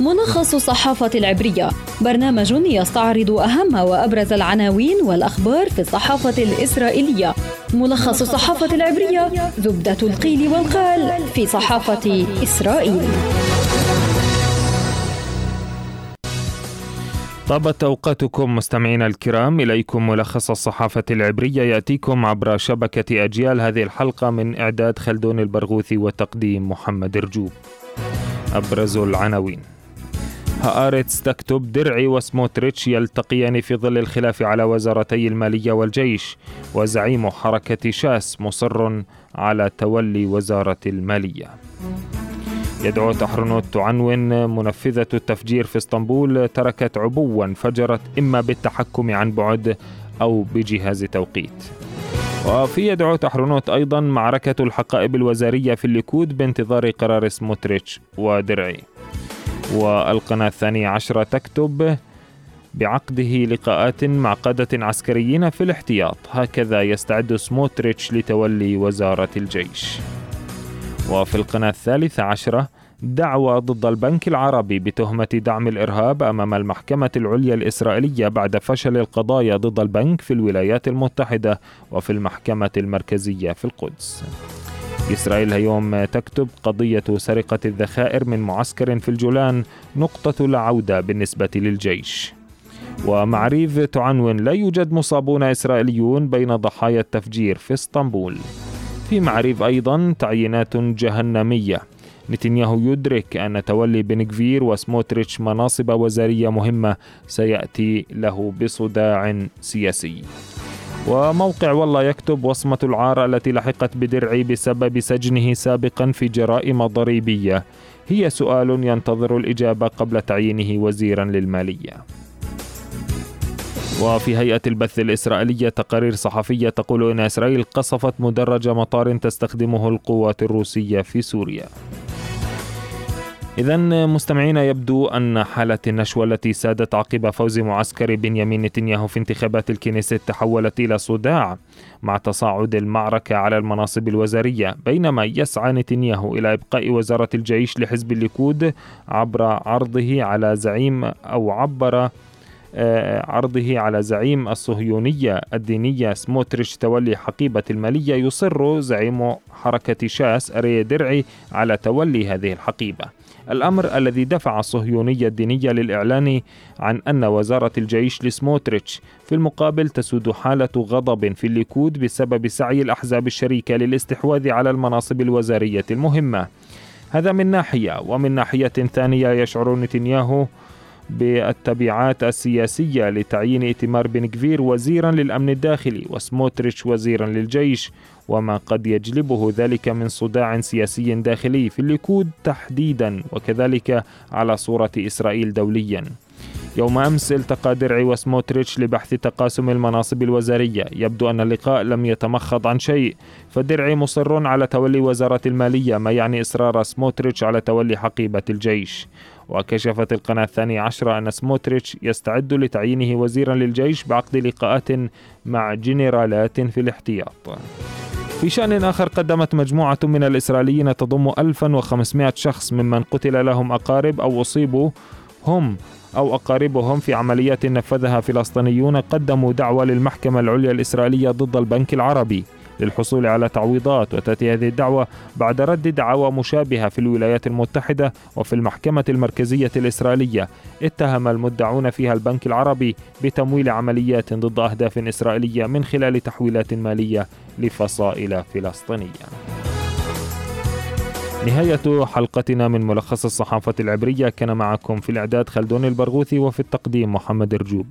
ملخص الصحافة العبرية. برنامج يستعرض أهم وأبرز العناوين والأخبار في الصحافة الإسرائيلية. ملخص الصحافة العبرية زبدة القيل والقال في صحافة إسرائيل. طابت أوقاتكم مستمعينا الكرام إليكم ملخص الصحافة العبرية. يأتيكم عبر شبكة أجيال هذه الحلقة من إعداد خلدون البرغوثي وتقديم محمد رجوب. أبرز العناوين. هآرتس تكتب درعي وسموتريتش يلتقيان في ظل الخلاف على وزارتي المالية والجيش وزعيم حركة شاس مصر على تولي وزارة المالية. يديعوت أحرونوت تعنون منفذة التفجير في اسطنبول تركت عبوة فجرت إما بالتحكم عن بعد أو بجهاز توقيت. وفي يديعوت أحرونوت أيضا معركة الحقائب الوزارية في الليكود بانتظار قرار سموتريتش ودرعي. والقناة الثانية عشرة تكتب بعقده لقاءات مع قادة عسكريين في الاحتياط. هكذا يستعد سموتريتش لتولي وزارة الجيش. وفي القناة الثالثة عشرة دعوى ضد البنك العربي بتهمة دعم الإرهاب أمام المحكمة العليا الإسرائيلية بعد فشل القضايا ضد البنك في الولايات المتحدة وفي المحكمة المركزية في القدس. إسرائيل اليوم تكتب قضية سرقة الذخائر من معسكر في الجولان نقطة العودة بالنسبة للجيش. ومعريف تعنون لا يوجد مصابون إسرائيليون بين ضحايا التفجير في إسطنبول. في معريف أيضا تعيينات جهنمية. نتنياهو يدرك أن تولي بنكفير وسموتريتش مناصب وزارية مهمة سيأتي له بصداع سياسي. وموقع والله يكتب وصمة العار التي لحقت بدرعي بسبب سجنه سابقا في جرائم ضريبية. هي سؤال ينتظر الإجابة قبل تعيينه وزيرا للمالية. وفي هيئة البث الإسرائيلية تقارير صحفية تقول إن إسرائيل قصفت مدرج مطار تستخدمه القوات الروسية في سوريا. إذا مستمعينا يبدو أن حالة النشوة التي سادت عقب فوز معسكر بنيامين نتنياهو في انتخابات الكنيست تحولت إلى صداع مع تصاعد المعركة على المناصب الوزارية بينما يسعى نتنياهو إلى إبقاء وزارة الجيش لحزب الليكود عبر عرضه على زعيم أو عبر آه، عرضه على زعيم الصهيونية الدينية سموتريتش تولي حقيبة المالية يصر زعيم حركة شاس أرييه درعي على تولي هذه الحقيبة. الأمر الذي دفع الصهيونية الدينية للإعلان عن أن وزارة الجيش لسموتريتش في المقابل تسود حالة غضب في الليكود بسبب سعي الأحزاب الشريكة للاستحواذ على المناصب الوزارية المهمة. هذا من ناحية ومن ناحية ثانية يشعر نتنياهو بالتبعات السياسية لتعيين إتمار بن كفير وزيرا للأمن الداخلي وسموتريتش وزيرا للجيش وما قد يجلبه ذلك من صداع سياسي داخلي في الليكود تحديدا وكذلك على صورة إسرائيل دوليا. يوم أمس التقى درعي وسموتريتش لبحث تقاسم المناصب الوزارية. يبدو أن اللقاء لم يتمخض عن شيء. فدرعي مصر على تولي وزارة المالية ما يعني إصرار سموتريتش على تولي حقيبة الجيش. وكشفت القناة الثانية عشرة أن سموتريتش يستعد لتعيينه وزيرا للجيش بعقد لقاءات مع جنرالات في الاحتياط. في شأن آخر قدمت مجموعة من الإسرائيليين تضم 1500 شخص ممن قتل لهم أقارب أو أصيبوا هم أو أقاربهم في عمليات نفذها فلسطينيون قدموا دعوة للمحكمة العليا الإسرائيلية ضد البنك العربي. للحصول على تعويضات وتأتي هذه الدعوة بعد رد دعاوى مشابهة في الولايات المتحدة وفي المحكمة المركزية الإسرائيلية. اتهم المدعون فيها البنك العربي بتمويل عمليات ضد أهداف إسرائيلية من خلال تحويلات مالية لفصائل فلسطينية. نهاية حلقتنا من ملخص الصحافة العبرية. كان معكم في الإعداد خلدون البرغوثي وفي التقديم محمد رجوب.